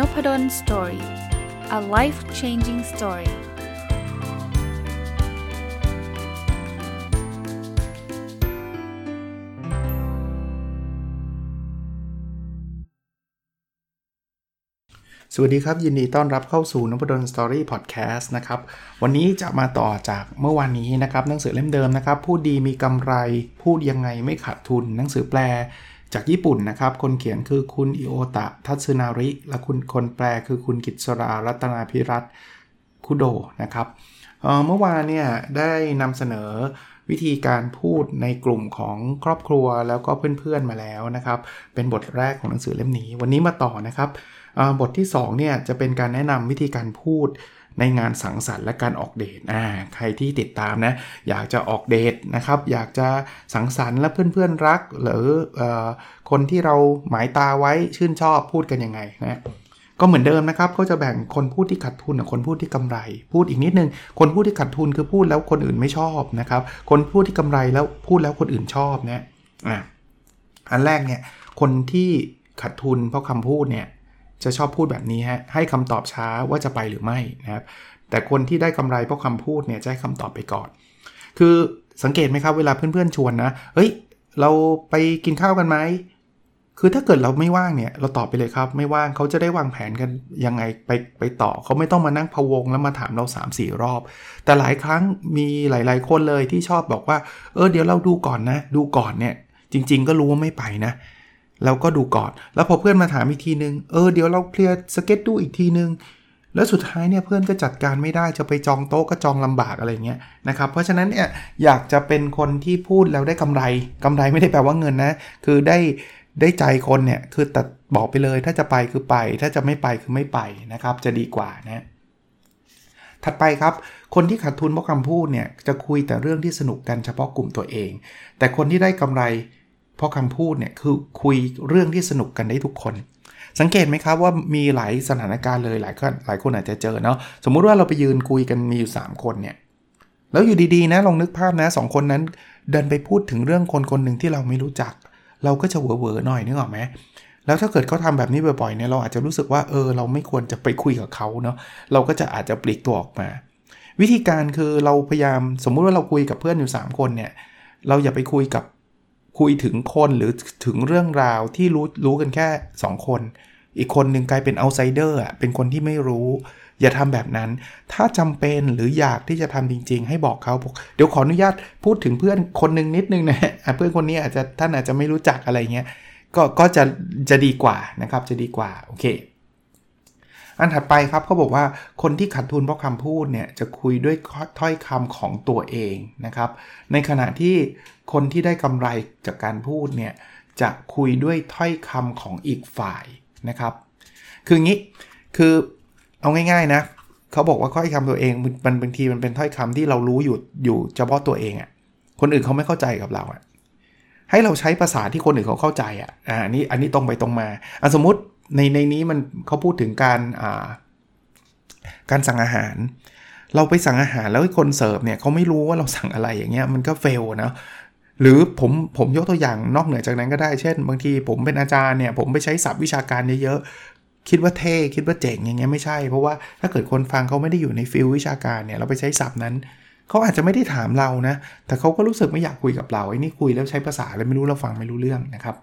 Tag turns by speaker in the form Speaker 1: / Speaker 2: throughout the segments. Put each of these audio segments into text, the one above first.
Speaker 1: นพด ล Story a life changing story สวัสดีครับ ยินดีต้อนรับเข้าสู่นพดล Story Podcast นะครับ วันนี้จะมาต่อจากเมื่อวานนี้นะครับ หนังสือเล่มเดิมนะครับ พูดดีมีกำไรพูดยังไงไม่ขาดทุน หนังสือแปล จากญี่ปุ่นนะครับ คนเขียนคือคุณอิโอตะ ทัตสึนาริ และคุณคนแปลคือคุณกิตสรา รัตนาพิรัตคุโดนะครับเเมื่อวานเนี่ยได้นำเสนอวิธีการพูดในกลุ่มของครอบครัวแล้วก็เพื่อนๆมาแล้วนะครับ เป็นบทแรกของหนังสือเล่มนี้ วันนี้มาต่อนะครับ บทที่2เนี่ยจะเป็นการแนะนำวิธีการพูดในงานสังสรรค์และการออกเดทอ่าใครที่ติดตามนะ อยากจะออกเดทนะครับ อยากจะสังสรรค์และเพื่อนๆรัก หรืออคนที่เราหมายตาไว้ชื่นชอบพูดกันยังไงนะก็เหมือนเดิมนะครับก็จะแบ่งคนพูดที่ขาดทุนกับคนพูดที่กำไร พูดอีกนิดนึง คนพูดที่ขาดทุนคือพูดแล้วคนอื่นไม่ชอบนะครับ คนพูดที่กำไรแล้วพูดแล้วคนอื่นชอบนี่ยอ่าอันแรกเนี่ยคนที่ขาดทุนเพราะคำพูดเนี่ย จะชอบพูดแบบนี้ฮะให้คำตอบช้าว่าจะไปหรือไม่นะครับแต่คนที่ได้กำไรเพราะคำพูดเนี่ยจะให้คำตอบไปก่อน คือสังเกตไหมครับเวลาเพื่อนๆชวนนะเฮ้ยเราไปกินข้าวกันไหมคือถ้าเกิดเราไม่ว่างเนี่ยเราตอบไปเลยครับ ไม่ว่างเขาจะได้วางแผนกันยังไงไปไปต่อเขาไม่ต้องมานั่งพะวงแล้วมาถามเรา 3-4 รอบ แต่หลายครั้งมีหลาย ๆ คนเลยที่ชอบบอกว่า เออเดี๋ยวเราดูก่อนนะ ดูก่อนเนี่ยจริง ๆ ก็รู้ว่าไม่ไปนะ เราก็ดูก่อน แล้วพอเพื่อนมาถามอีกทีนึง เออเดี๋ยวเราเคลียร์สเก็ตดูอีกทีนึง แล้วสุดท้ายเนี่ยเพื่อนก็จัดการไม่ได้จะไปจองโต๊ะก็จองลำบากอะไรเงี้ยนะครับ เพราะฉะนั้นเนี่ยอยากจะเป็นคนที่พูดแล้วได้กำไรกำไรไม่ได้แปลว่าเงินนะ คือได้ได้ใจคนเนี่ยคือตัดบอกไปเลยถ้าจะไปคือไป ถ้าจะไม่ไปคือไม่ไปนะครับ จะดีกว่านะถัดไปครับ คนที่ขาดทุนเพราะคำพูดเนี่ยจะคุยแต่เรื่องที่สนุกกันเฉพาะกลุ่มตัวเอง แต่คนที่ได้กำไร เพราะคำพูดเนี่ยคือคุยเรื่องที่สนุกกันได้ทุกคน สังเกตไหมครับว่ามีหลายสถานการณ์เลยหลายคนหลายคนอาจจะเจอเนาะสมมุติว่าเราไปยืนคุยกันมีอยู่ 3 คนเนี่ยแล้วอยู่ดีๆนะลองนึกภาพนะสองคนนั้นเดินไปพูดถึงเรื่องคนคนหนึ่งที่เราไม่รู้จัก เราก็จะเวอร์ๆหน่อยนึกออกไหมแล้วถ้าเกิดเขาทาแบบนี้บ่อยๆเนี่ยเราอาจจะรู้สึกว่าเออเราไม่ควรจะไปคุยกับเขาเนาะเราก็จะอาจจะปลีกตัวออกมา วิธีการคือเราพยายามสมมุติว่าเราคุยกับเพื่อนอยู่ 3 คนเนี่ยเราอย่าไปคุยกับ คุยถึงคนหรือถึงเรื่องราวที่รู้รู้กันแค่ 2 คน อีกคนหนึ่งกลายเป็นเอาไซเดอร์อะเป็นคนที่ไม่รู้ อย่าทำแบบนั้น ถ้าจำเป็นหรืออยากที่จะทำจริง ๆ ให้บอกเขาเดี๋ยวขออนุญาตพูดถึงเพื่อนคนหนึ่งนิดนึงนะเพื่อนคนนี้อาจจะท่านอาจจะไม่รู้จักอะไรเงี้ยก็ก็จะจะดีกว่านะครับจะดีกว่าโอเค อันถัดไปครับเขาบอกว่าคนที่ขาดทุนเพราะคำพูดเนี่ยจะคุยด้วยถ้อยคำของตัวเองนะครับ ในขณะที่คนที่ได้กำไรจากการพูดเนี่ยจะคุยด้วยถ้อยคำของอีกฝ่ายนะครับ คืองี้คือเอาง่ายๆนะเขาบอกว่าถ้อยคำตัวเองมันบางทีมันเป็นถ้อยคำที่เรารู้อยู่อยู่เฉพาะตัวเองอะ่ะคนอื่นเขาไม่เข้าใจกับเราอะ่ะให้เราใช้ภาษาที่คนอื่นเขาเข้าใจอะ่ะอ่านี้อันนี้ตรงไปตรงมาอะสมมติ ในในนี้มันเขาพูดถึงการอ่าการสั่งอาหาร เราไปสั่งอาหารแล้วคนเสิร์ฟเนี่ยเขาไม่รู้ว่าเราสั่งอะไรอย่างเงี้ยมันก็ fail นะหรือผมผมยกตัวอย่างนอกเหนือจากนั้นก็ได้เช่น บางทีผมเป็นอาจารย์เนี่ยผมไปใช้ศัพท์วิชาการเยอะๆคิดว่าเท่คิดว่าเจ๋งอย่างเงี้ยไม่ใช่ เพราะว่าถ้าเกิดคนฟังเขาไม่ได้อยู่ใน field วิชาการเนี่ยเราไปใช้ศัพท์นั้นเขาอาจจะไม่ได้ถามเรานะ แต่เขาก็รู้สึกไม่อยากคุยกับเราไอ้นี่คุยแล้วใช้ภาษาอะไรไม่รู้เราฟังไม่รู้เรื่องนะครับ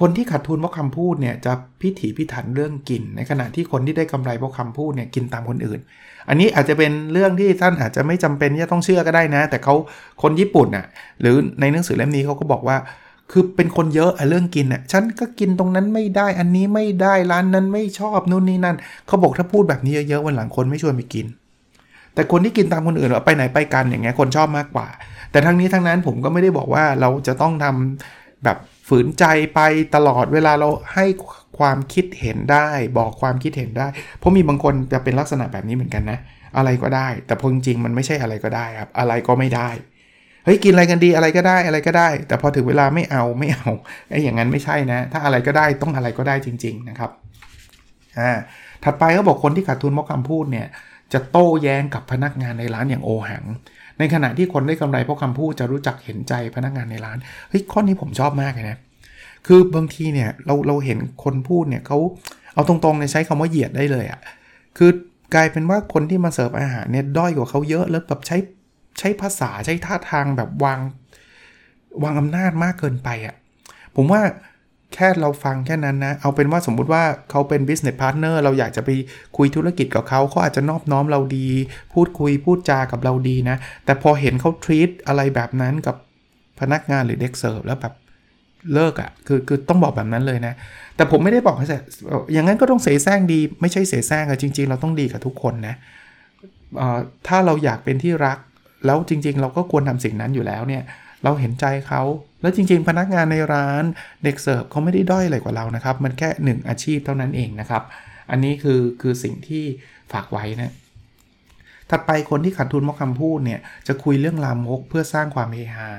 Speaker 1: คนที่ขาดทุนเพราะคำพูดเนี่ยจะพิถีพิถันเรื่องกิน ในขณะที่คนที่ได้กำไรเพราะคำพูดเนี่ยกินตามคนอื่น อันนี้อาจจะเป็นเรื่องที่ท่านอาจจะไม่จำเป็นที่จะต้องเชื่อก็ได้นะ แต่เขาคนญี่ปุ่นอะหรือในหนังสือเล่มนี้เขาก็บอกว่า คือเป็นคนเยอะอะเรื่องกินอะฉันก็กินตรงนั้นไม่ได้อันนี้ไม่ได้ร้านนั้นไม่ชอบนู่นนี่นั่นเขาบอกถ้าพูดแบบนี้เยอะๆวันหลังคนไม่ชวนไปกิน แต่คนที่กินตามคนอื่นไปไหนไปกันอย่างเงี้ยคนชอบมากกว่า แต่ทั้งนี้ทั้งนั้นผมก็ไม่ได้บอกว่าเราจะต้องทำแบบ ฝืนใจไปตลอดเวลาเราให้ความคิดเห็นได้ บอกความคิดเห็นได้ เพราะมีบางคนจะเป็นลักษณะแบบนี้เหมือนกันนะ อะไรก็ได้ แต่พอจริงๆมันไม่ใช่อะไรก็ได้ครับ อะไรก็ไม่ได้เฮ้ยกินอะไรกันดีอะไรก็ได้อะไรก็ได้ แต่พอถึงเวลาไม่เอาไม่เอาไอ้อย่างนั้นไม่ใช่นะ ถ้าอะไรก็ได้ต้องอะไรก็ได้จริง ๆนะครับอ่าถัดไปเขาบอกคนที่ขาดทุนเพราะคำพูดเนี่ยจะโต้แย้งกับพนักงานในร้านอย่างโอหัง ในขณะที่คนได้กำไรเพราะคำพูดจะรู้จักเห็นใจพนักงานในร้านเฮ้ยข้อนี้ผมชอบมากเลยนะคือบางทีเนี่ยเราเราเห็นคนพูดเนี่ยเขาเอาตรงๆเนี่ยใช้คำว่าเหยียดได้เลยอะ่ะคือกลายเป็นว่าคนที่มาเสิร์ฟอาหารเนี่ยด้อยกว่าเขาเยอะแล้วแบบใช้ใช้ภาษาใช้ท่าทางแบบวางวางอำนาจมากเกินไปอะ่ะผมว่า แค่เราฟังแค่นั้นนะ เอาเป็นว่าสมมุติว่าเขาเป็น business partner เราอยากจะไปคุยธุรกิจกับเขาเขาอาจจะนอบน้อมเราดี พูดคุยพูดจากับเราดีนะ แต่พอเห็นเขา treat อะไรแบบนั้นกับพนักงานหรือเด็กเสิร์ฟแล้วแบบเลิกอะ่ะคือคือต้องบอกแบบนั้นเลยนะ แต่ผมไม่ได้บอกให้อย่างนั้นก็ต้องเสแสร้งดี ไม่ใช่เสแสร้งอะจริง ๆ เราต้องดีกับทุกคนนะถ้าเราอยากเป็นที่รัก แล้วจริง ๆ เราก็ควรทำสิ่งนั้นอยู่แล้วเนี่ย เราเห็นใจเขา แล้วจริง ๆ พนักงานในร้านเด็กเสิร์ฟเขาไม่ได้ด้อยอะไรกว่าเรานะครับ มันแค่ 1 อาชีพเท่านั้นเองนะครับ อันนี้คือคือสิ่งที่ฝากไว้นะ ถัดไปคนที่ขาดทุนเพราะคำพูดเนี่ยจะคุยเรื่องลามกเพื่อสร้างความเฮฮา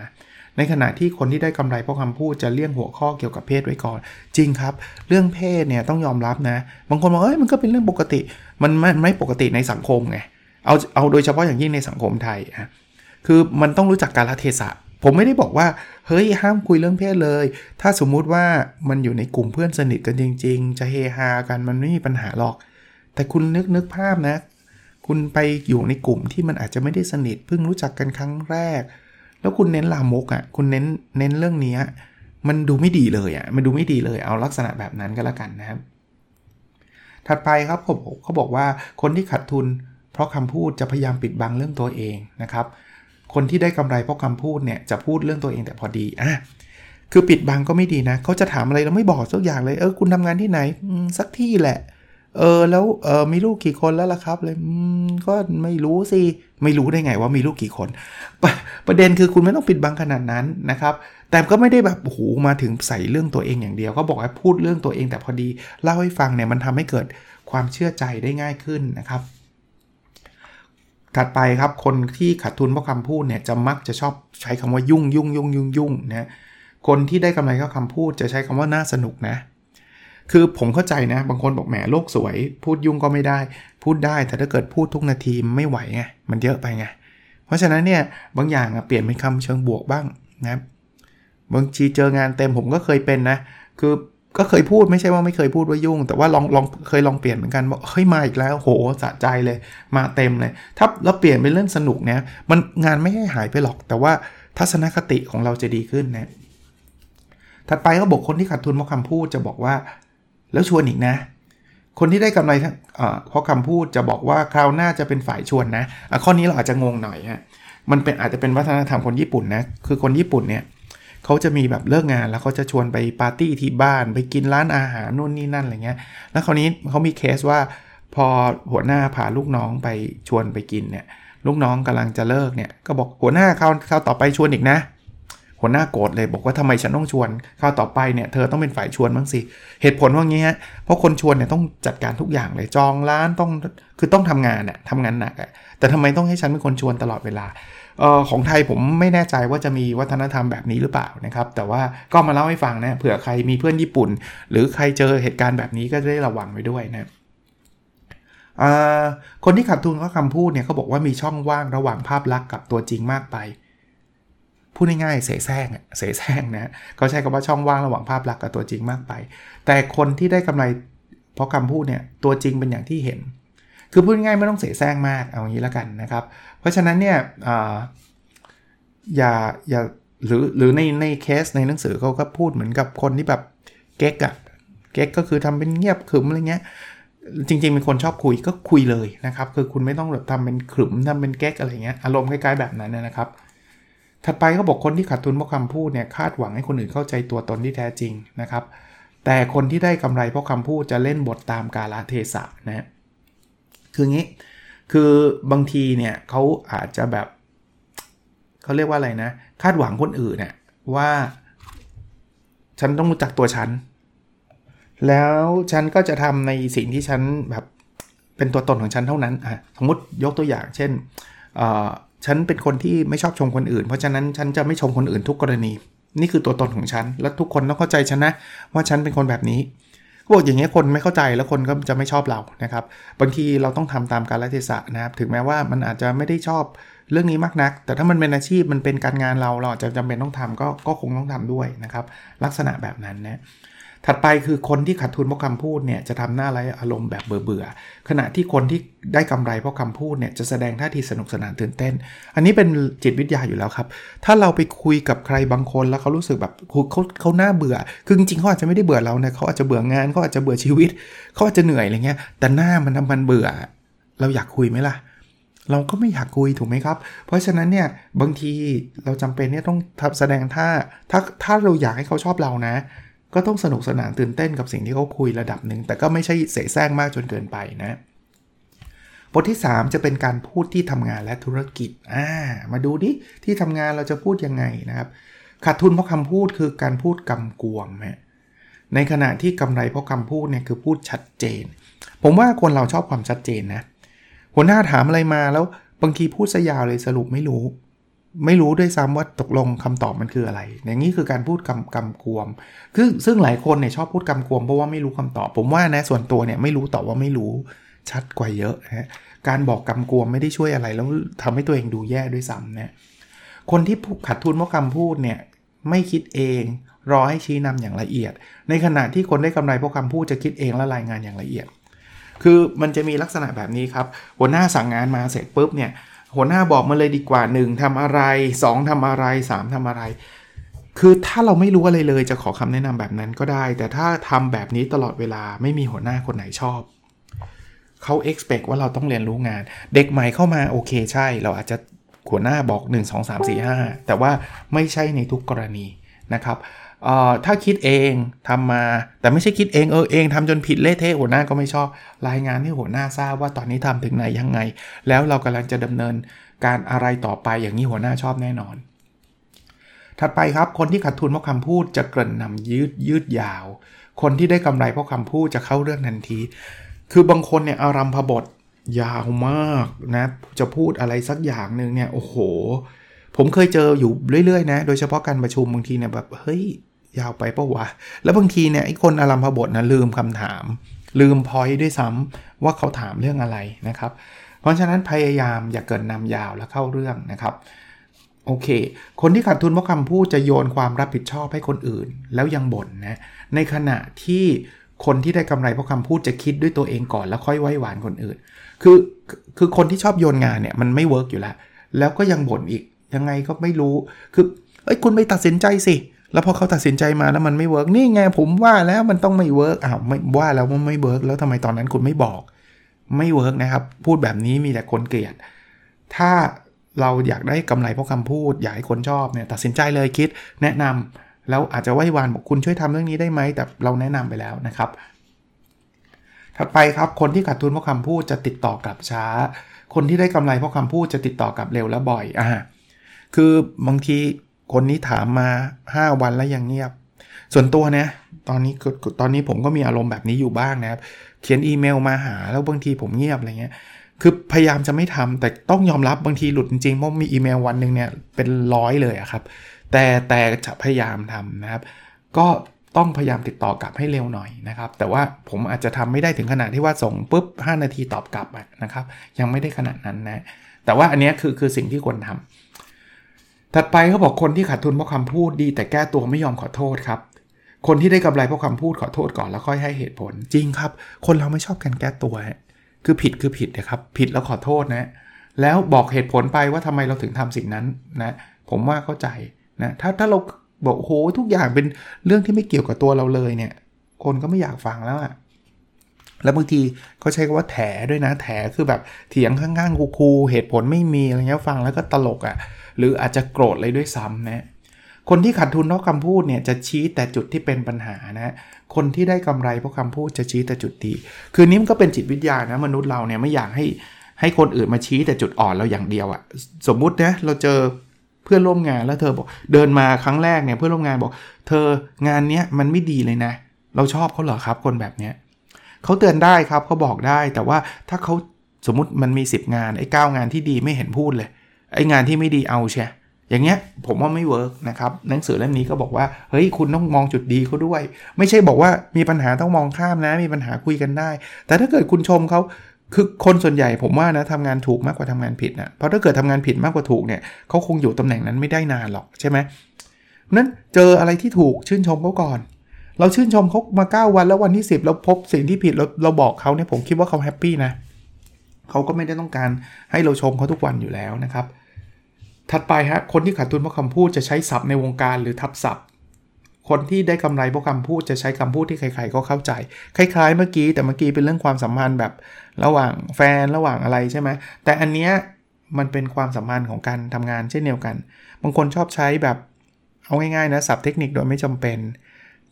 Speaker 1: ในขณะที่คนที่ได้กำไรเพราะคำพูดจะเลี่ยงหัวข้อเกี่ยวกับเพศไว้ก่อน จริงครับ เรื่องเพศเนี่ยต้องยอมรับนะ บางคนบอกเอ้ยมันก็เป็นเรื่องปกติ มันไม่ไม่ปกติในสังคมไงเอาเอาโดยเฉพาะอย่างยิ่งในสังคมไทยอะคือมันต้องรู้จักการละเทศะ ผมไม่ได้บอกว่า เฮ้ยห้ามคุยเรื่องเพศเลย ถ้าสมมุติว่ามันอยู่ในกลุ่มเพื่อนสนิทกันจริง ๆ จะเฮฮากันมันไม่มีปัญหาหรอก แต่คุณนึกนึกภาพนะ คุณไปอยู่ในกลุ่มที่มันอาจจะไม่ได้สนิทเพิ่งรู้จักกันครั้งแรก แล้วคุณเน้นลามกอะ่ะ คุณเน้นเน้นเรื่องนี้มันดูไม่ดีเลยอะ่ะ มันดูไม่ดีเลย เอาลักษณะแบบนั้นก็แล้วกันนะครับ ถัดไปครับผมเขาบอกว่าคนที่ขาดทุน เพราะคำพูดจะพยายามปิดบังเรื่องตัวเองนะครับ คนที่ได้กำไรเพราะคำพูดเนี่ยจะพูดเรื่องตัวเองแต่พอดีอะคือปิดบังก็ไม่ดีนะ เขาจะถามอะไรเราไม่บอกสักอย่างเลย เออ คุณทำงานที่ไหนสักที่แหละ เออ แล้ว เออ มีลูกกี่คนแล้วล่ะครับ เลยก็ไม่รู้สิ ไม่รู้ได้ไงว่ามีลูกกี่คนปประเด็นคือคุณไม่ต้องปิดบังขนาดนั้นนะครับ แต่ก็ไม่ได้แบบ โอ้โห มาถึงใส่เรื่องตัวเองอย่างเดียวเขาบอกให้พูดเรื่องตัวเองแต่พอดี เล่าให้ฟังเนี่ยมันทำให้เกิดความเชื่อใจได้ง่ายขึ้นนะครับ ถัดไปครับคนที่ขาดทุนเพราะคำพูดเนี่ยจะมักจะชอบใช้คำว่ายุ่งยุ่งยุ่งยุ่งยุ่งนะคนที่ได้กำไรก็คำพูดจะใช้คำว่าน่าสนุกนะ คือผมเข้าใจนะ บางคนบอกแหมโลกสวย พูดยุ่งก็ไม่ได้ พูดได้แต่ถ้าเกิดพูดทุกนาทีไม่ไหวไงมันเยอะไปไงเพราะฉะนั้นเนี่ยบางอย่างเปลี่ยนเป็นคำเชิงบวกบ้างนะบางทีเจองานเต็มผมก็เคยเป็นนะ คือ ก็เคยพูดไม่ใช่ว่าไม่เคยพูดว่ายุ่ง แต่ว่าลองลองเคยลองเปลี่ยนเหมือนกันบอกเฮ้ยมาอีกแล้วโหสะใจเลย มาเต็มเลย ถ้าเราเปลี่ยนเป็นเรื่องสนุกเนี่ยมันงานไม่ให้หายไปหรอก แต่ว่าทัศนคติของเราจะดีขึ้นนะถัดไปก็บอกคนที่ขาดทุนเพราะคำพูดจะบอกว่า แล้วชวนอีกนะ คนที่ได้กำไรเพราะคำพูดจะบอกว่าคราวหน้าจะเป็นฝ่ายชวนนะะข้อนี้เราอาจจะงงหน่อยฮะมันเป็นอาจจะเป็นวัฒนธรรมคนญี่ปุ่นนะคือคนญี่ปุ่นเนี่ย เขาจะมีแบบเลิกงานแล้วเขาจะชวนไปปาร์ตี้ที่บ้าน ไปกินร้านอาหารนู่นนี่นั่นอะไรเงี้ย แล้วคราวนี้เขามีเคสว่า พอหัวหน้าพาลูกน้องไปชวนไปกินเนี่ย ลูกน้องกำลังจะเลิกเนี่ย ก็บอกหัวหน้าคราวคราวต่อไปชวนอีกนะ หัวหน้าโกรธเลยบอกว่าทำไมฉันต้องชวนคราวต่อไปเนี่ยเธอต้องเป็นฝ่ายชวนบ้างสิ เหตุผลว่างี้ฮะ เพราะคนชวนเนี่ยต้องจัดการทุกอย่างเลย จองร้านต้อง คือต้องทำงานอะทำงานหนักอะแต่ทำไมต้องให้ฉันเป็นคนชวนตลอดเวลา ออของไทยผมไม่แน่ใจว่าจะมีวัฒนธรรมแบบนี้หรือเปล่านะครับ แต่ว่าก็มาเล่าให้ฟังนะเผื่อใครมีเพื่อนญี่ปุ่น หรือใครเจอเหตุการณ์แบบนี้ก็จะได้ระวังไว้ด้วยนะคนที่ขาดทุนก็คำพูดเนี่ยเขาบอกว่ามีช่องว่างระหว่างภาพลักษณ์กับตัวจริงมากไปพูดง่ายๆเสแสร้งเสแสร้งนะเขาใช้คำว่าช่องว่างระหว่างภาพลักษณ์กับตัวจริงมากไป แต่คนที่ได้กำไรเพราะคำพูดเนี่ยตัวจริงเป็นอย่างที่เห็น คือพูดง่ายไม่ต้องเสแสร้งมากเอางี้แล้วกันนะครับ เพราะฉะนั้นเนี่ยอย่าอย่าหรือหรือในในเคสในหนังสือเขาก็พูดเหมือนกับคนที่แบบเก๊กอะเก๊กก็คือทำเป็นเงียบขึมอะไรเงี้ยจริงๆเป็นคนชอบคุยก็คุยเลยนะครับ คือคุณไม่ต้องแบบทำเป็นขึมทำเป็นเก๊กอะไรเงี้ยอารมณ์คล้ายๆแบบนั้นนะครับ ถัดไปเขาบอกคนที่ขาดทุนเพราะคำพูดเนี่ยคาดหวังให้คนอื่นเข้าใจตัวตนที่แท้จริงนะครับ แต่คนที่ได้กำไรเพราะคำพูดจะเล่นบทตามกาลเทศะนะคืองี้ คือบางทีเนี่ยเขาอาจจะแบบเขาเรียกว่าอะไรนะ คาดหวังคนอื่นเนี่ยว่า ฉันต้องรู้จักตัวฉัน แล้วฉันก็จะทำในสิ่งที่ฉันแบบเป็นตัวตนของฉันเท่านั้นอะสมมติยกตัวอย่าง เช่นฉันเป็นคนที่ไม่ชอบชมคนอื่น เพราะฉะนั้นฉันจะไม่ชมคนอื่นทุกกรณี นี่คือตัวตนของฉัน และทุกคนต้องเข้าใจฉันนะว่าฉันเป็นคนแบบนี้ บอกอย่างเงี้ยคนไม่เข้าใจแล้วคนก็จะไม่ชอบเรานะครับ บางทีเราต้องทำตามกาลเทศะนะครับ ถึงแม้ว่ามันอาจจะไม่ได้ชอบเรื่องนี้มากนัก แต่ถ้ามันเป็นอาชีพมันเป็นการงานเราเราจะจำเป็นต้องทำก็ก็คงต้องทำด้วยนะครับ ลักษณะแบบนั้นนะ ถัดไปคือคนที่ขาดทุนเพราะคำพูดเนี่ยจะทำหน้าไรอารมณ์แบบเบื่อๆขณะที่คนที่ได้กำไรเพราะคำพูดเนี่ยจะแสดงท่าทีสนุกสนานตื่นเต้น อันนี้เป็นจิตวิทยาอยู่แล้วครับ ถ้าเราไปคุยกับใครบางคนแล้วเขารู้สึกแบบเขาเขาหน้าเบื่อ คือจริงๆเขาอาจจะไม่ได้เบื่อเรานะเขาอาจจะเบื่องานเขาอาจจะเบื่อชีวิตเขาอาจจะเหนื่อยอะไรเงี้ย แต่หน้ามันทำมันเบื่อ เราอยากคุยไหมล่ะเราก็ไม่อยากคุยถูกไหมครับ เพราะฉะนั้นเนี่ยบางทีเราจำเป็นเนี่ยต้องแสดงท่าถ้าถ้าเราอยากให้เขาชอบเรานะ ก็ต้องสนุกสนานตื่นเต้นกับสิ่งที่เขาคุยระดับหนึ่ง แต่ก็ไม่ใช่เสแสร้งมากจนเกินไปนะบทที่ 3 จะเป็นการพูดที่ทำงานและธุรกิจอ่ามาดูดิที่ทำงานเราจะพูดยังไงนะครับขาดทุนเพราะคำพูดคือการพูดกำกวมฮะในขณะที่กำไรเพราะคำพูดเนี่ยคือพูดชัดเจน ผมว่าคนเราชอบความชัดเจนนะหัวหน้าถามอะไรมาแล้วบางทีพูดซะยาวเลยสรุปไม่รู้ ไม่รู้ด้วยซ้ำว่าตกลงคำตอบมันคืออะไร อย่างนี้คือการพูดกำกำกวม คือซึ่งหลายคนเนี่ยชอบพูดกำกวมเพราะว่าไม่รู้คำตอบ ผมว่านะส่วนตัวเนี่ยไม่รู้ตอบว่าไม่รู้ชัดกว่าเยอะนะการบอกกำกวมไม่ได้ช่วยอะไร แล้วทำให้ตัวเองดูแย่ด้วยซ้ำเนี่ยคนที่ขัดทุนเพราะคำพูดเนี่ยไม่คิดเองรอให้ชี้นำอย่างละเอียด ในขณะที่คนได้กำไรเพราะคำพูดจะคิดเองและรายงานอย่างละเอียด คือมันจะมีลักษณะแบบนี้ครับหัวหน้าสั่งงานมาเสร็จปุ๊บเนี่ย หัวหน้าบอกมาเลยดีกว่า 1ทำอะไร 2ทำอะไร 3ทำอะไร คือถ้าเราไม่รู้อะไรเลยจะขอคำแนะนำแบบนั้นก็ได้ แต่ถ้าทำแบบนี้ตลอดเวลาไม่มีหัวหน้าคนไหนชอบเขา expect ว่าเราต้องเรียนรู้งาน เด็กใหม่เข้ามาโอเคใช่ เราอาจจะหัวหน้าบอก 1 2 3 4 5 แต่ว่าไม่ใช่ในทุกกรณีนะครับ ถ้าคิดเองทำมา แต่ไม่ใช่คิดเองเออเองทำจนผิดเละเทะหัวหน้าก็ไม่ชอบรายงานให้หัวหน้าทราบว่าตอนนี้ทำถึงไหนยังไง แล้วเรากำลังจะดำเนินการอะไรต่อไปอย่างนี้หัวหน้าชอบแน่นอน ถัดไปครับคนที่ขาดทุนเพราะคำพูดจะเกริ่นนำยืดยืดยาว คนที่ได้กำไรเพราะคำพูดจะเข้าเรื่องทันที คือบางคนเนี่ยอารัมพบทยาวมากนะจะพูดอะไรสักอย่างหนึ่งเนี่ยโอ้โหผมเคยเจออยู่เรื่อยๆนะ โดยเฉพาะการประชุมบางทีเนี่ยแบบ เฮ้ย ยาวไปปะวะ แล้วบางทีเนี่ยไอ้คนอารัมพบทนะลืมคำถาม ลืมพอยด้วยซ้ำว่าเขาถามเรื่องอะไรนะครับ เพราะฉะนั้นพยายามอย่าเกินนำยาวแล้วเข้าเรื่องนะครับโอเค คนที่ขาดทุนเพราะคำพูดจะโยนความรับผิดชอบให้คนอื่น แล้วยังบ่นนะ ในขณะที่คนที่ได้กำไรเพราะคำพูดจะคิดด้วยตัวเองก่อนแล้วค่อยไหว้วานคนอื่น คือคือคนที่ชอบโยนงานเนี่ยมันไม่ work อยู่แล้ว แล้วก็ยังบ่นอีก ยังไงก็ไม่รู้ คือเอ้ยคุณไม่ตัดสินใจสิ แล้วพอเขาตัดสินใจมาแล้วมันไม่ work นี่ไงผมว่าแล้วมันต้องไม่ work อ้าวไม่ว่าแล้วมันไม่ work แล้วทำไมตอนนั้นคุณไม่บอก ไม่ work นะครับ พูดแบบนี้มีแต่คนเกลียด ถ้าเราอยากได้กำไรเพราะคำพูด อยากให้คนชอบเนี่ยตัดสินใจเลยคิดแนะนำแล้วอาจจะไหว้วานบอกคุณช่วยทำเรื่องนี้ได้ไหมแต่เราแนะนำไปแล้วนะครับ ถัดไปครับคนที่ขาดทุนเพราะคำพูดจะติดต่อกลับช้า คนที่ได้กำไรเพราะคำพูดจะติดต่อกลับเร็วและบ่อยอ่าคือบางที คนนี้ถามมา 5 วันแล้วยังเงียบ ส่วนตัวเนี่ยตอนนี้ตอนนี้ผมก็มีอารมณ์แบบนี้อยู่บ้างนะครับ เขียนอีเมลมาหาแล้วบางทีผมเงียบอะไรเงี้ยคือพยายามจะไม่ทำแต่ต้องยอมรับบางทีหลุดจริงๆเพราะมีอีเมลวันหนึ่งเนี่ยเป็นร้อยเลยครับ แต่แต่จะพยายามทำนะครับ ก็ต้องพยายามติดต่อกลับให้เร็วหน่อยนะครับ แต่ว่าผมอาจจะทำไม่ได้ถึงขนาดที่ว่าส่งปุ๊บ 5 นาทีตอบกลับนะครับ ยังไม่ได้ขนาดนั้นนะ แต่ว่าอันนี้คือคือสิ่งที่ควรทำ ถัดไปเขาบอกคนที่ขาดทุนเพราะคำพูดดี แต่แก้ตัวไม่ยอมขอโทษครับ คนที่ได้กำไรเพราะคำพูดขอโทษก่อนแล้วค่อยให้เหตุผล จริงครับ คนเราไม่ชอบการแก้ตัว คือผิดคือผิดนะครับ ผิดแล้วขอโทษนะ แล้วบอกเหตุผลไปว่าทำไมเราถึงทำสิ่งนั้นนะ ผมว่าเข้าใจนะ ถ้าถ้าเราบอกโอ้โหทุกอย่างเป็นเรื่องที่ไม่เกี่ยวกับตัวเราเลยเนี่ย คนก็ไม่อยากฟังแล้วอะแล้วบางทีเขาใช้คำว่าแถด้วยนะ แถคือแบบเถียงข้างๆคูๆเหตุผลไม่มีอะไรเงี้ยฟังแล้วก็ตลกอะ่ะหรืออาจจะโกรธเลยด้วยซ้ำนะคนที่ขาดทุนเพราะคำพูดเนี่ยจะชี้แต่จุดที่เป็นปัญหานะคนที่ได้กำไรเพราะคำพูดจะชี้แต่จุดดีคือนี้มันก็เป็นจิตวิทยานะมนุษย์เราเนี่ยไม่อยากให้ให้คนอื่นมาชี้แต่จุดอ่อนเราอย่างเดียวอะสมมุตินะเราเจอเพื่อนร่วมงานแล้วเธอบอกเดินมาครั้งแรกเนี่ยเพื่อนร่วมงานบอก เธองานเนี้ยมันไม่ดีเลยนะ เราชอบเขาเหรอครับ คนแบบเนี้ยเขาเตือนได้ครับเขาบอกได้ แต่ว่าถ้าเขาสมมติมันมี 10 งานไอ้างานที่ดีไม่เห็นพูดเลย ไองานที่ไม่ดีเอาใช่อย่างเงี้ยผมว่าไม่เวิร์กนะครับหนังสือเล่มนี้ก็บอกว่าเฮ้ยคุณต้องมองจุดดีเขาด้วย ไม่ใช่บอกว่ามีปัญหาต้องมองข้ามนะ มีปัญหาคุยกันได้ แต่ถ้าเกิดคุณชมเขาคือคนส่วนใหญ่ผมว่านะทำงานถูกมากกว่าทำงานผิดนะเพราะถ้าเกิดทำงานผิดมากกว่าถูกเนี่ยเขาคงอยู่ตำแหน่งนั้นไม่ได้นานหรอกใช่ไหมนั้นเจออะไรที่ถูกชื่นชมเขาก่อน เราชื่นชมเขามา 9 วันแล้ววันที่ 10 เราพบสิ่งที่ผิดเราเราบอกเขาเนี่ยผมคิดว่าเขา happy นะเขาก็ไม่ได้ต้องการให้เราชมเขาทุกวันอยู่แล้วนะครับ ถัดไปฮะคนที่ขาดทุนเพราะคำพูดจะใช้ศัพท์ในวงการหรือทับศัพท์ คนที่ได้กำไรเพราะคำพูดจะใช้คำพูดที่ใครๆก็เข้าใจ คล้ายๆเมื่อกี้แต่เมื่อกี้เป็นเรื่องความสัมพันธ์แบบระหว่างแฟนระหว่างอะไรใช่ไหมแต่อันเนี้ยมันเป็นความสัมพันธ์ของการทำงานเช่นเดียวกัน บางคนชอบใช้แบบเอาง่ายๆนะศัพท์เทคนิคโดยไม่จำเป็น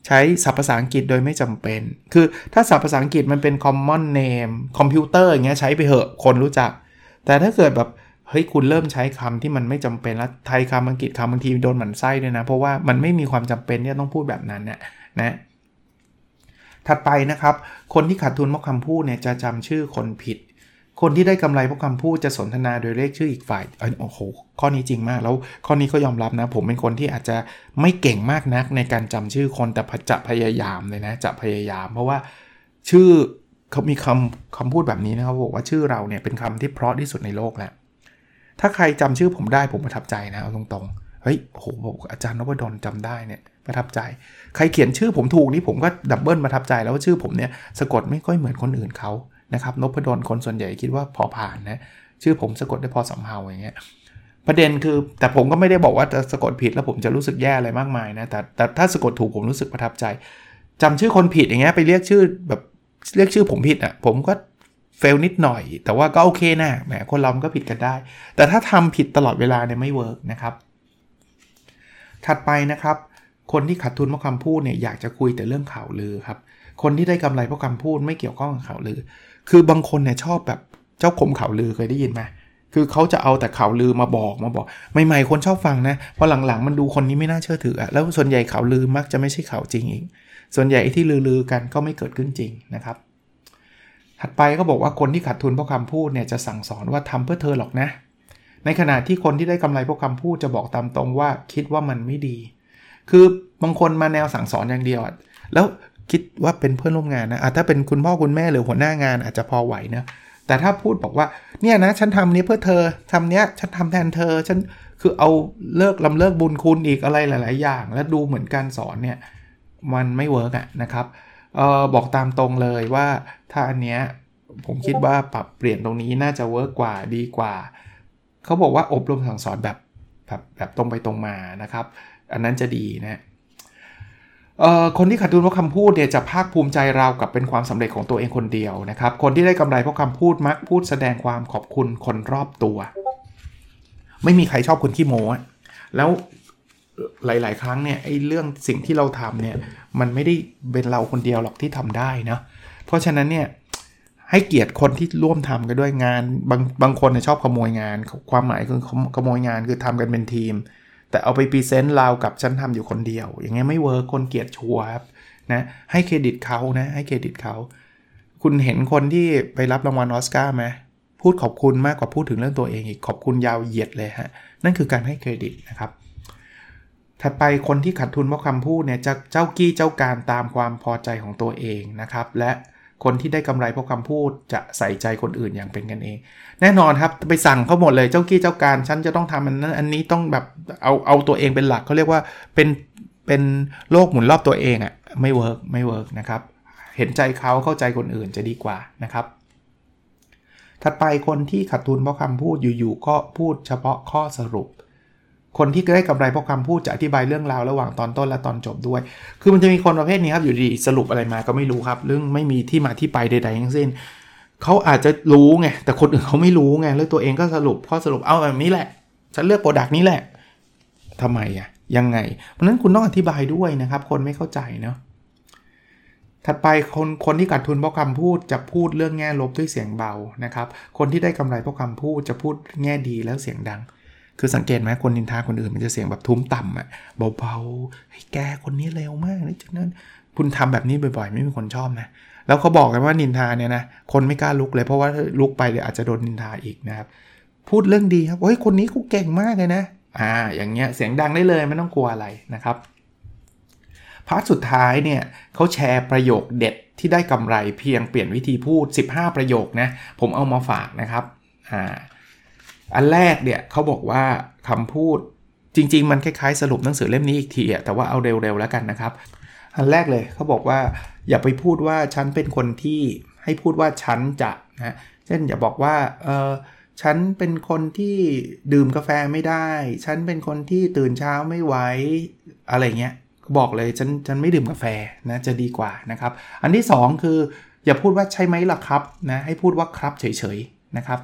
Speaker 1: ใช้ศัพท์ภาษาอังกฤษโดยไม่จำเป็น คือถ้าศัพท์ภาษาอังกฤษมันเป็น common name คอมพิวเตอร์อย่างเงี้ยใช้ไปเหอะคนรู้จัก แต่ถ้าเกิดแบบ เฮ้ยคุณเริ่มใช้คำที่มันไม่จำเป็นแล้วไทยคำอังกฤษคำบางทีโดนหมั่นไส้ด้วยนะ เพราะว่ามันไม่มีความจำเป็นที่ต้องพูดแบบนั้นเนี่ยนะถัดไปนะครับ คนที่ขาดทุนเพราะคำพูดเนี่ยจะจำชื่อคนผิด คนที่ได้กำไรเพราะคำพูดจะสนทนาโดยเรียกชื่ออีกฝ่ายโอ้โหข้อนี้จริงมาก แล้วข้อนี้ก็ยอมรับนะ ผมเป็นคนที่อาจจะไม่เก่งมากนักในการจำชื่อคนแต่จะพยายามเลยนะจะพยายาม เพราะว่าชื่อเขามีคำคำพูดแบบนี้นะครับบอกว่าชื่อเราเนี่ยเป็นคำที่เพราะที่สุดในโลกแล้ว ถ้าใครจำชื่อผมได้ผมประทับใจนะเอาตรงๆ เฮ้ยโอ้โหอาจารย์นพดลจำได้เนี่ยประทับใจ ใครเขียนชื่อผมถูกนี่ผมก็ดับเบิลประทับใจแล้วว่าชื่อผมเนี่ยสะกดไม่ค่อยเหมือนคนอื่นเขานะครับนพดลคนส่วนใหญ่คิดว่าพอผ่านนะชื่อผมสะกดได้พอสำเฮาอย่างเงี้ยประเด็นคือแต่ผมก็ไม่ได้บอกว่าจะสะกดผิดแล้วผมจะรู้สึกแย่อะไรมากมายนะแต่แต่ถ้าสะกดถูกผมรู้สึกประทับใจจำชื่อคนผิดอย่างเงี้ยไปเรียกชื่อแบบเรียกชื่อผมผิดอะ่ะผมก็ เฟลนิดหน่อย แต่ว่าก็โอเคนะแหมคนเราก็ผิดกันได้ แต่ถ้าทำผิดตลอดเวลาเนี่ยไม่เวิร์กนะครับ ถัดไปนะครับ คนที่ขาดทุนเพราะคำพูดเนี่ยอยากจะคุยแต่เรื่องข่าวลือครับ คนที่ได้กำไรเพราะคำพูดไม่เกี่ยวข้องกับข่าวลือ คือบางคนเนี่ยชอบแบบเจ้าคมข่าวลือเคยได้ยินไหมคือเขาจะเอาแต่ข่าวลือมาบอกมาบอก ใหม่ๆคนชอบฟังนะพอหลังๆมันดูคนนี้ไม่น่าเชื่อถืออะแล้วส่วนใหญ่ข่าวลือมักจะไม่ใช่ข่าวจริงอีกส่วนใหญ่ที่ลือๆกันก็ไม่เกิดขึ้นจริงนะครับ ถัดไปก็บอกว่าคนที่ขาดทุนเพราะคำพูดเนี่ยจะสั่งสอนว่าทำเพื่อเธอหรอกนะ ในขณะที่คนที่ได้กำไรเพราะคำพูดจะบอกตามตรงว่าคิดว่ามันไม่ดี คือบางคนมาแนวสั่งสอนอย่างเดียวแล้วคิดว่าเป็นเพื่อนร่วมงานนะะถ้าเป็นคุณพ่อคุณแม่หรือหัวหน้างานอาจจะพอไหวนะแต่ถ้าพูดบอกว่าเนี่ยนะฉันทำนี้เพื่อเธอทำเนี้ยฉันทำแทนเธอฉันคือเอาเลิกลำเลิกบุญคุณอีกอะไรหลาย ๆ อย่าง แล้วดูเหมือนการสอนเนี่ยมันไม่ work อะนะครับ เออบอกตามตรงเลยว่าถ้าอันเนี้ยผมคิดว่าปรับเปลี่ยนตรงนี้น่าจะ work กว่าดีกว่า เขาบอกว่าอบรมสั่งสอนแบบแบบแบบตรงไปตรงมานะครับ อันนั้นจะดีนะคนที่ขาดทุนเพราะคำพูดเนี่ยจะภาคภูมิใจราวกับเป็นความสำเร็จของตัวเองคนเดียวนะครับ คนที่ได้กำไรเพราะคำพูดมักพูดแสดงความขอบคุณคนรอบตัว ไม่มีใครชอบคนขี้โม้แล้ว หลาย ๆ ครั้งเนี่ยไอ้เรื่องสิ่งที่เราทำเนี่ยมันไม่ได้เป็นเราคนเดียวหรอกที่ทำได้นะเพราะฉะนั้นเนี่ยให้เกียรติคนที่ร่วมทำกันด้วยงานบางบางคนเนี่ยชอบขโมยงาน ความหมายคือขโมยงานคือทำกันเป็นทีม แต่เอาไป present ราวกับฉันทำอยู่คนเดียว อย่างเงี้ยไม่ work คนเกลียด sure ครับนะให้เครดิตเขานะให้เครดิตเขา คุณเห็นคนที่ไปรับรางวัลออสการ์ไหมพูดขอบคุณมากกว่าพูดถึงเรื่องตัวเองอีกขอบคุณยาวเหยียดเลยฮะนั่นคือการให้เครดิตนะครับ ถัดไปคนที่ขาดทุนเพราะคำพูดเนี่ยจะเจ้ากี้เจ้าการตามความพอใจของตัวเองนะครับ และคนที่ได้กำไรเพราะคำพูดจะใส่ใจคนอื่นอย่างเป็นกันเอง แน่นอนครับไปสั่งเขาหมดเลยเจ้ากี้เจ้าการฉันจะต้องทำอันนั้นอันนี้ต้องแบบเอาเอาตัวเองเป็นหลักเขาเรียกว่าเป็นเป็นโลกหมุนรอบตัวเองอะ่ะไม่ work ไม่ work นะครับเห็นใจเขาเข้าใจคนอื่นจะดีกว่านะครับ ถัดไปคนที่ขาดทุนเพราะคำพูดอยู่ๆก็พูดเฉพาะข้อสรุป คนที่ได้กำไรเพราะคำพูดจะอธิบายเรื่องราวระหว่างตอนต้นและตอนจบด้วย คือมันจะมีคนประเภทนี้ครับอยู่ดีๆสรุปอะไรมาก็ไม่รู้ครับเรื่องไม่มีที่มาที่ไปใดๆทั้งสิ้นเขาอาจจะรู้ไงแต่คนอื่นเขาไม่รู้ไงแล้วตัวเองก็สรุปข้อสรุปเอาแบบนี้แหละ ฉันเลือก product นี้แหละทำไมอะยังไง เพราะนั้นคุณต้องอธิบายด้วยนะครับ คนไม่เข้าใจเนาะถัดไปคนคนที่ขาดทุนเพราะคำพูดจะพูดเรื่องแง่ลบด้วยเสียงเบานะครับ คนที่ได้กำไรเพราะคำพูดจะพูดแง่ดีแล้วเสียงดัง คือสังเกตไหมคนนินทาคนอื่นมันจะเสียงแบบทุ้มต่ำอะเบาๆให้แกคนนี้เร็วมากนี่จังนั้นคุณทำแบบนี้บ่อยๆ ไม่มีคนชอบนะ แล้วเขาบอกกันว่านินทาเนี่ยนะ คนไม่กล้าลุกเลยเพราะว่าลุกไปเดี๋ยวอาจจะโดนนินทาอีกนะครับ พูดเรื่องดีครับ เฮ้ย คนนี้เขาเก่งมากเลยนะ อ่า อย่างเงี้ย เสียงดังได้เลยไม่ต้องกลัวอะไรนะครับ พาร์ทสุดท้ายเนี่ยเขาแชร์ประโยคเด็ดที่ได้กำไรเพียงเปลี่ยนวิธีพูด 15 ประโยคนะ ผมเอามาฝากนะครับ อ่า อันแรกเนี่ยเขาบอกว่าคำพูดจริง ๆ มันคล้ายๆ สรุปหนังสือเล่มนี้อีกทีอะแต่ว่าเอาเร็วๆแล้วกันนะครับ อันแรกเลยเขาบอกว่าอย่าไปพูดว่าฉันเป็นคนที่ให้พูดว่าฉันจะนะเช่นอย่าบอกว่าเออฉันเป็นคนที่ดื่มกาแฟไม่ได้ ฉันเป็นคนที่ตื่นเช้าไม่ไหวอะไรเงี้ยบอกเลยฉันฉันไม่ดื่มกาแฟนะจะดีกว่านะครับ อันที่ 2 คืออย่าพูดว่าใช่ไหมล่ะครับนะให้พูดว่าครับเฉยๆนะครับ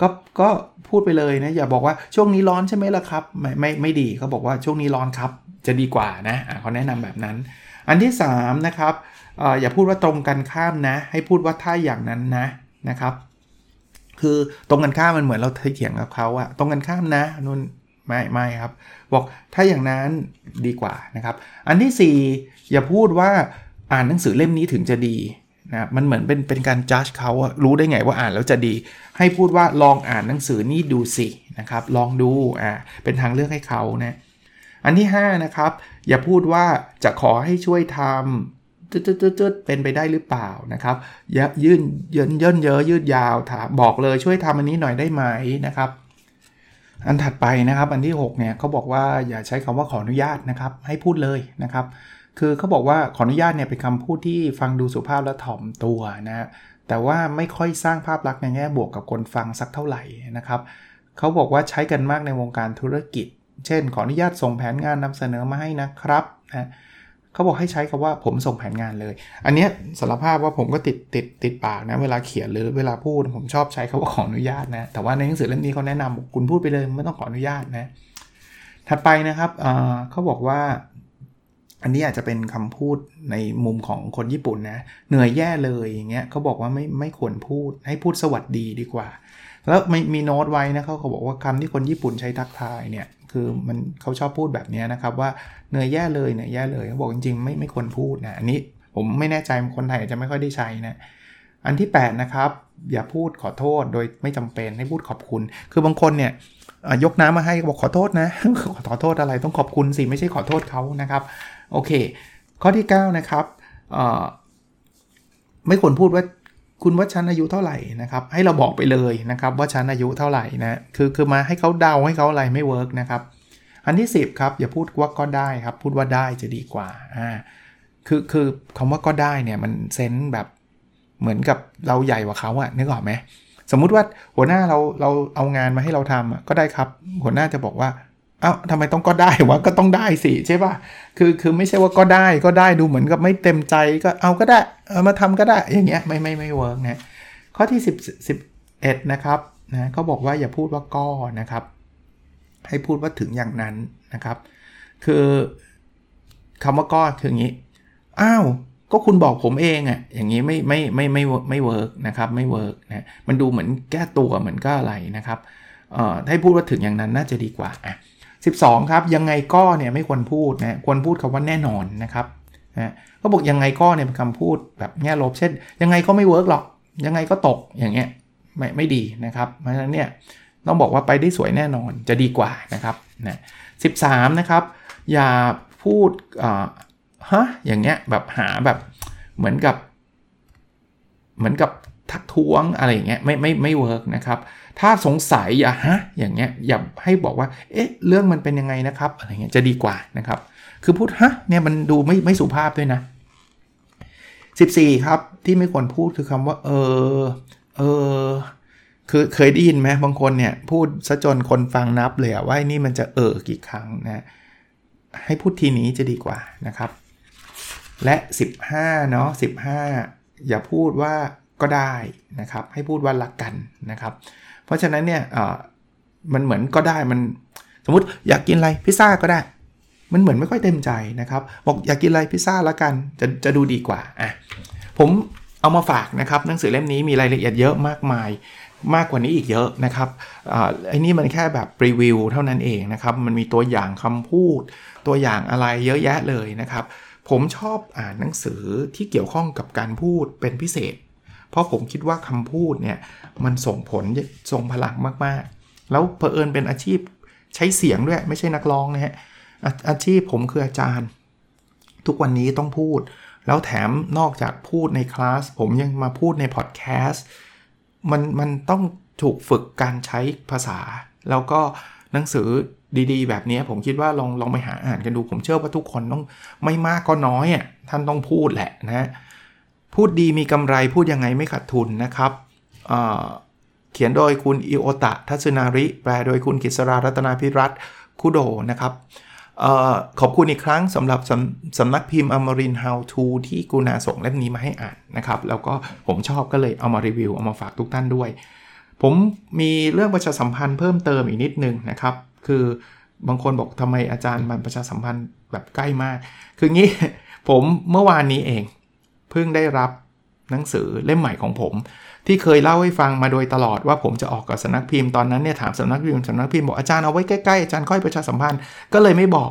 Speaker 1: ก็ก็พูดไปเลยนะอย่าบอกว่าช่วงนี้ร้อนใช่ไหมล่ะครับ ไม่ไม่ไม่ดีเขาบอกว่าช่วงนี้ร้อนครับ จะดีกว่านะะเขาแนะนำแบบนั้น อันที่3นะครับออย่าพูดว่าตรงกันข้ามนะ ให้พูดว่าถ้าอย่างนั้นนะนะครับ คือตรงกันข้ามมันเหมือนเราเถียงกับเขาอะตรงกันข้ามนะนุ่นไม่ไม่ครับ บอกถ้าอย่างนั้นดีกว่านะครับ อันที่ 4 อย่าพูดว่าอ่านหนังสือเล่มนี้ถึงจะดี นะมันเหมือนเป็นเป็นการจัดเขาอะรู้ได้ไงว่าอ่านแล้วจะดี ให้พูดว่าลองอ่านหนังสือนี่ดูสินะครับ ลองดูอ่าเป็นทางเลือกให้เขานะอันที่5นะครับอย่าพูดว่าจะขอให้ช่วยทำจืดๆเป็นไปได้หรือเปล่านะครับยื่นเยินเยินเยอะยืดยาวถามบอกเลยช่วยทำอันนี้หน่อยได้ไหมนะครับ อันถัดไปนะครับอันที่6เนี่ยเขาบอกว่าอย่าใช้คำว่าขออนุญาตนะครับ ให้พูดเลยนะครับ คือเขาบอกว่าขออนุญาตเนี่ยเป็นคำพูดที่ฟังดูสุภาพและถ่อมตัวนะแต่ว่าไม่ค่อยสร้างภาพลักษณ์ในแง่บวกกับคนฟังสักเท่าไหร่นะครับเขาบอกว่าใช้กันมากในวงการธุรกิจ เช่น ขออนุญาตส่งแผนงานนำเสนอมาให้นะครับนะเขาบอกให้ใช้คาว่าผมส่งแผนงานเลย อันนี้สารภาพว่าผมก็ติดติดติดปากนะเวลาเขียนหรือเวลาพูดผมชอบใช้คาว่าขออนุญาตนะแต่ว่าในหนังสือเล่มนี้เขาแนะนำคุณพูดไปเลยไม่ต้องขออนุญาตนะถัดไปนะครับเขาบอกว่า อันนี้อาจจะเป็นคำพูดในมุมของคนญี่ปุ่นนะ เหนื่อยแย่เลยอย่างเงี้ยเขาบอกว่าไม่ไม่ควรพูดให้พูดสวัสดีดีกว่า แล้วมีมีโน้ตไว้นะเขาเขาบอกว่าคำที่คนญี่ปุ่นใช้ทักทายเนี่ยคือมันเขาชอบพูดแบบนี้นะครับว่าเหนื่อยแย่เลยเหนื่อยแย่เลยเขาบอกจริงๆไม่ไม่ควรพูดนะอันนี้ผมไม่แน่ใจคนไทยอาจจะไม่ค่อยได้ใช้นะอันที่ 8 นะครับ อย่าพูดขอโทษโดยไม่จำเป็นให้พูดขอบคุณ คือบางคนเนี่ยยกน้ำมาให้บอกขอโทษนะขอโทษอะไรต้องขอบคุณสิไม่ใช่ขอโทษเขานะครับ โอเค ข้อที่ 9 นะครับไม่ควรพูดว่าคุณว่าฉันอายุเท่าไหร่นะครับ ให้เราบอกไปเลยนะครับว่าฉันอายุเท่าไหร่นะคือคือมาให้เขาเดาให้เขาอะไรไม่เวิร์กนะครับ อันที่ 10ครับอย่าพูดว่าก็ได้ครับ พูดว่าได้จะดีกว่าอ่าคือคือคำว่าก็ได้เนี่ยมันเซนแบบเหมือนกับเราใหญ่กว่าเขาอะนึกออกไหมสมมุติว่าหัวหน้าเราเราเอางานมาให้เราทำก็ได้ครับ หัวหน้าจะบอกว่า อา้าทำไมต้องก็ได้วะก็ต้องได้สิใช่ป่ะคือคือไม่ใช่ว่าก็ได้ก็ได้ดูเหมือนกับไม่เต็มใจก็เอาก็ได้เอามาทำก็ได้อย่างเงี้ยไม่ไม่ไม่ work นะข้อที่10 11นะครับนะเขาบอกว่าอย่าพูดว่าก็นะครับ ให้พูดว่าถึงอย่างนั้นนะครับ คือคำว่าก็คืออย่างนี้อ้าวก็คุณบอกผมเองอะ่ะอย่างนี้ไม่ไม่ไม่ไม่ไม่ work นะครับไม่ work นะมันดูเหมือนแก้ตัวเหมือนก็อะไรนะครับเอ่อให้พูดว่าถึงอย่างนั้นน่าจะดีกว่าอะ 12 ครับ ยังไงก็เนี่ยไม่ควรพูดนะควรพูดคำว่าแน่นอนนะครับนะเขาบอกยังไงก็เนี่ยเป็นคำพูดแบบแง่ลบเช่น ยังไงก็ไม่ work หรอก ยังไงก็ตกอย่างเงี้ยไม่ไม่ดีนะครับเพราะฉะนั้นเนี่ยต้องบอกว่าไปได้สวยแน่นอนจะดีกว่านะครับนะสินะครับ อย่าพูดอ่าฮะอย่างเงี้ยแบบหาแบบเหมือนกับ เหมือนกับทักท้วงอะไรอย่างเงี้ยไม่ไม่ไม่ work นะครับ ถ้าสงสัยอย่าฮะอย่างเงี้ยอย่าให้บอกว่า เอ๊ะ เรื่องมันเป็นยังไงนะครับอะไรเงี้ยจะดีกว่านะครับ คือพูดฮะเนี่ยมันดูไม่ไม่สุภาพด้วยนะ 14 ครับ ที่ไม่ควรพูดคือคำว่า เออ เออ คือเคยได้ยินไหมบางคนเนี่ย พูดซะจนคนฟังนับเลยว่านี่มันจะเออกี่ครั้งนะให้พูดทีนี้จะดีกว่านะครับ และ 15 เนาะ15 อย่าพูดว่าก็ได้นะครับ ให้พูดว่ารักกันนะครับ เพราะฉะนั้นเนี่ยมันเหมือนก็ได้มันสมมติอยากกินอะไรพิซซ่าก็ได้ มันเหมือนไม่ค่อยเต็มใจนะครับ บอกอยากกินอะไรพิซซ่าแล้วกันจะจะดูดีกว่าอะผมเอามาฝากนะครับหนังสือเล่มนี้มีรายละเอียดเยอะมากมาย มากกว่านี้อีกเยอะนะครับไอ้นี่มันแค่แบบรีวิวเท่านั้นเองนะครับ มันมีตัวอย่างคำพูด ตัวอย่างอะไรเยอะแยะเลยนะครับ ผมชอบอ่านหนังสือที่เกี่ยวข้องกับการพูดเป็นพิเศษ เพราะผมคิดว่าคำพูดเนี่ยมันส่งผลส่งพลังมากๆ แล้วเพอเอิญเป็นอาชีพใช้เสียงด้วยไม่ใช่นักร้องนะฮะอาอาชีพผมคืออาจารย์ ทุกวันนี้ต้องพูด แล้วแถมนอกจากพูดในคลาสผมยังมาพูดในพอดแคสต์มันมันต้องถูกฝึกการใช้ภาษา แล้วก็หนังสือดีๆ แบบนี้ผมคิดว่าลองลองไปหาอ่านกันดู ผมเชื่อว่าทุกคนต้องไม่มากก็น้อยอะท่านต้องพูดแหละนะ พูดดีมีกำไรพูดยังไงไม่ขาดทุนนะครับเเขียนโดยคุณอิโอตะทัศนาริ แปลโดยคุณกิษรารัตนาพิรัตคุโดนะครับออขอบคุณอีกครั้งสำหรับสำสำนักพิมพ์อมริน How to ที่กูนาส่งเล่มนี้มาให้อ่านนะครับ แล้วก็ผมชอบก็เลยเอามารีวิว เอามาฝากทุกท่านด้วย ผมมีเรื่องประชาสัมพันธ์เพิ่มเติมอีกนิดนึงนะครับ คือบางคนบอกทำไมอาจารย์มันประชาสัมพันธ์แบบใกล้มาก คืองี้ผมเมื่อวานนี้เอง เพิ่งได้รับหนังสือเล่มใหม่ของผม ที่เคยเล่าให้ฟังมาโดยตลอดว่าผมจะออกกับสำนักพิมพ์ตอนนั้นเนี่ยถามสำนักพิมพ์สำนักพิมพ์บอกอาจารย์เอาไว้ใกล้ๆอาจารย์ค่อยประชาสัมพันธ์ก็เลยไม่บอก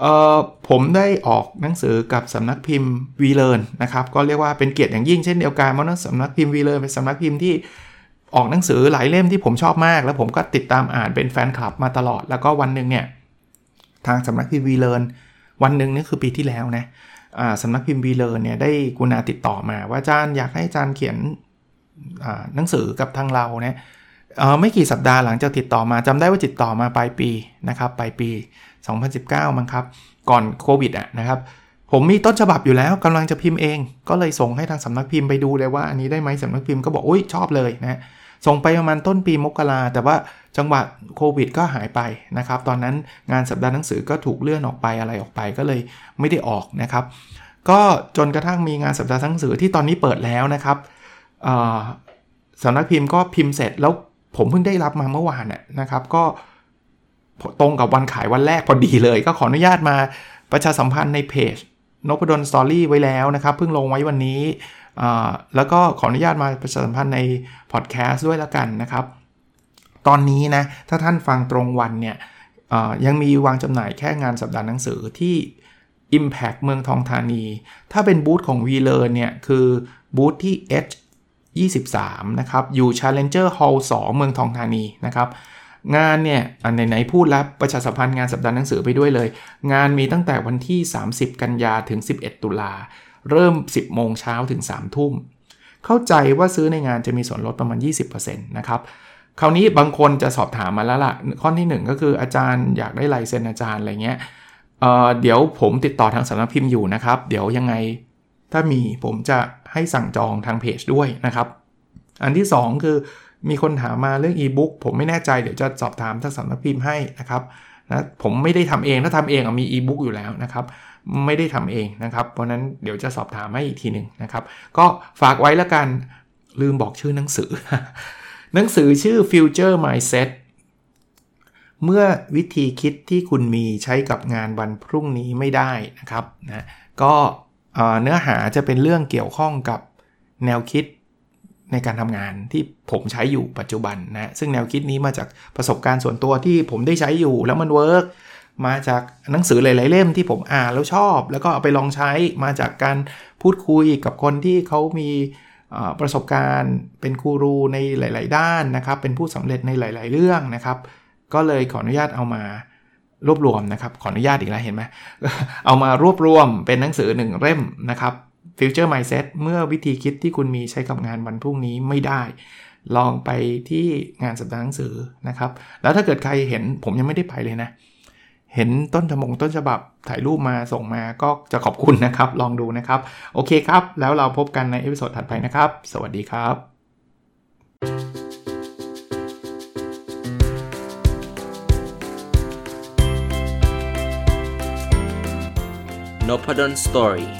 Speaker 1: เออผมได้ออกหนังสือกับสำนักพิมพ์วีเลนนะครับก็เรียกว่าเป็นเกียรติอย่างยิ่งเช่นเดียวกันเพราะนักสำนักพิมพ์วีเลนเป็นสำนักพิมพ์ที่ออกหนังสือหลายเล่มที่ผมชอบมาก แล้วผมก็ติดตามอ่านเป็นแฟนคลับมาตลอดแล้วก็วันหนึ่งเนี่ยทางสำนักพิมพ์วีเลนวันหนึ่งนี่คือปีที่แล้วนะ สำนักพิมพ์วีเลอร์เนี่ยได้กุณาติดต่อมา ว่าอาจารย์อยากให้อาจารย์เขียนหนังสือกับทางเราเนี่ยไม่กี่สัปดาห์หลังจากติดต่อมาจำได้ว่าติดต่อมาปลายปีนะครับปลายปี 2019 มั้งครับ ก่อนโควิดอะนะครับ ผมมีต้นฉบับอยู่แล้วกำลังจะพิมพ์เอง ก็เลยส่งให้ทางสำนักพิมพ์ไปดูเลยว่าอันนี้ได้ไหมสำนักพิมพ์ก็บอกอุ้ยชอบเลยนะ ส่งไปประมาณต้นปีมกราแต่ว่าจังหวะโควิดก็หายไปนะครับ ตอนนั้นงานสัปดาห์หนังสือก็ถูกเลื่อนออกไปอะไรออกไปก็เลยไม่ได้ออกนะครับ ก็จนกระทั่งมีงานสัปดาห์หนังสือที่ตอนนี้เปิดแล้วนะครับสำนักพิมพ์ก็พิมพ์เสร็จแล้วผมเพิ่งได้รับมาเมื่อวานนะครับ ก็ตรงกับวันขายวันแรกพอดีเลย ก็ขออนุญาตมาประชาสัมพันธ์ในเพจนพดลสตอรี่ไว้แล้วนะครับ เพิ่งลงไว้วันนี้ แล้วก็ขออนุญาตมาประชาสัมพันธ์ในพอดแคสต์ด้วยแล้วกันนะครับ ตอนนี้นะ ถ้าท่านฟังตรงวันเนี่ยยังมีวางจำหน่ายแค่งานสัปดาห์หนังสือที่ Impact เมืองทองธานี ถ้าเป็นบูธของ v l e a r n เนี่ย คือบูธที่ H 23 นะครับ อยู่ Challenger Hall 2 เมืองทองธานีนะครับ งานเนี่ยอันไหนๆพูดแล้ว ประชาสัมพันธ์งานสัปดาห์หนังสือไปด้วยเลย งานมีตั้งแต่วันที่ 30 กันยาถึง 11 ตุลา เริ่ม 10 โมงเช้าถึง 3 ทุ่ม เข้าใจว่าซื้อในงานจะมีส่วนลดประมาณ 20%นะครับคราวนี้บางคนจะสอบถามมาแล้วล่ะ ข้อที่ 1 ก็คืออาจารย์อยากได้ลายเซ็นอาจารย์อะไรเงี้ยเเดี๋ยวผมติดต่อทางสำนักพิมพ์อยู่นะครับ เดี๋ยวยังไงถ้ามีผมจะให้สั่งจองทางเพจด้วยนะครับ อันที่ 2 คือมีคนถามมาเรื่องอีบุ๊กผมไม่แน่ใจเดี๋ยวจะสอบถามทางสำนักพิมพ์ให้นะครับ นะผมไม่ได้ทำเองถ้าทำเองมีอีบุ๊กอยู่แล้วนะครับ ไม่ได้ทำเองนะครับ เพราะนั้นเดี๋ยวจะสอบถามให้อีกทีหนึ่งนะครับ ก็ฝากไว้แล้วกันลืมบอกชื่อหนังสือ หนังสือชื่อ Future Mindset เมื่อวิธีคิดที่คุณมีใช้กับงานวันพรุ่งนี้ไม่ได้นะครับนะก็เนื้อหาจะเป็นเรื่องเกี่ยวข้องกับแนวคิด ในการทำงานที่ผมใช้อยู่ปัจจุบันนะซึ่งแนวคิดนี้มาจากประสบการณ์ส่วนตัวที่ผมได้ใช้อยู่แล้วมัน work มาจากหนังสือหลาย ๆ เล่มที่ผมอ่านแล้วชอบ แล้วก็เอาไปลองใช้มาจากการพูดคุยกับคนที่เขามีประสบการณ์เป็นครูในหลาย ๆ ด้านนะครับ เป็นผู้สำเร็จในหลาย ๆ เรื่องนะครับ ก็เลยขออนุญาตเอามารวบรวมนะครับ ขออนุญาตอีกแล้วเห็นไหมเอามารวบรวมเป็นหนังสือหนึ่งเล่มนะครับ Future Mindset เมื่อวิธีคิดที่คุณมีใช้กับงานวันพรุ่งนี้ไม่ได้ ลองไปที่งานสัปดาห์หนังสือนะครับ แล้วถ้าเกิดใครเห็นผมยังไม่ได้ไปเลยนะ เห็นต้นธมงต้นฉบับถ่ายรูปมาส่งมาก็จะขอบคุณนะครับ ลองดูนะครับ โอเคครับ แล้วเราพบกันใน episode ถัดไปนะครับ สวัสดีครับ
Speaker 2: n o p a d o n Story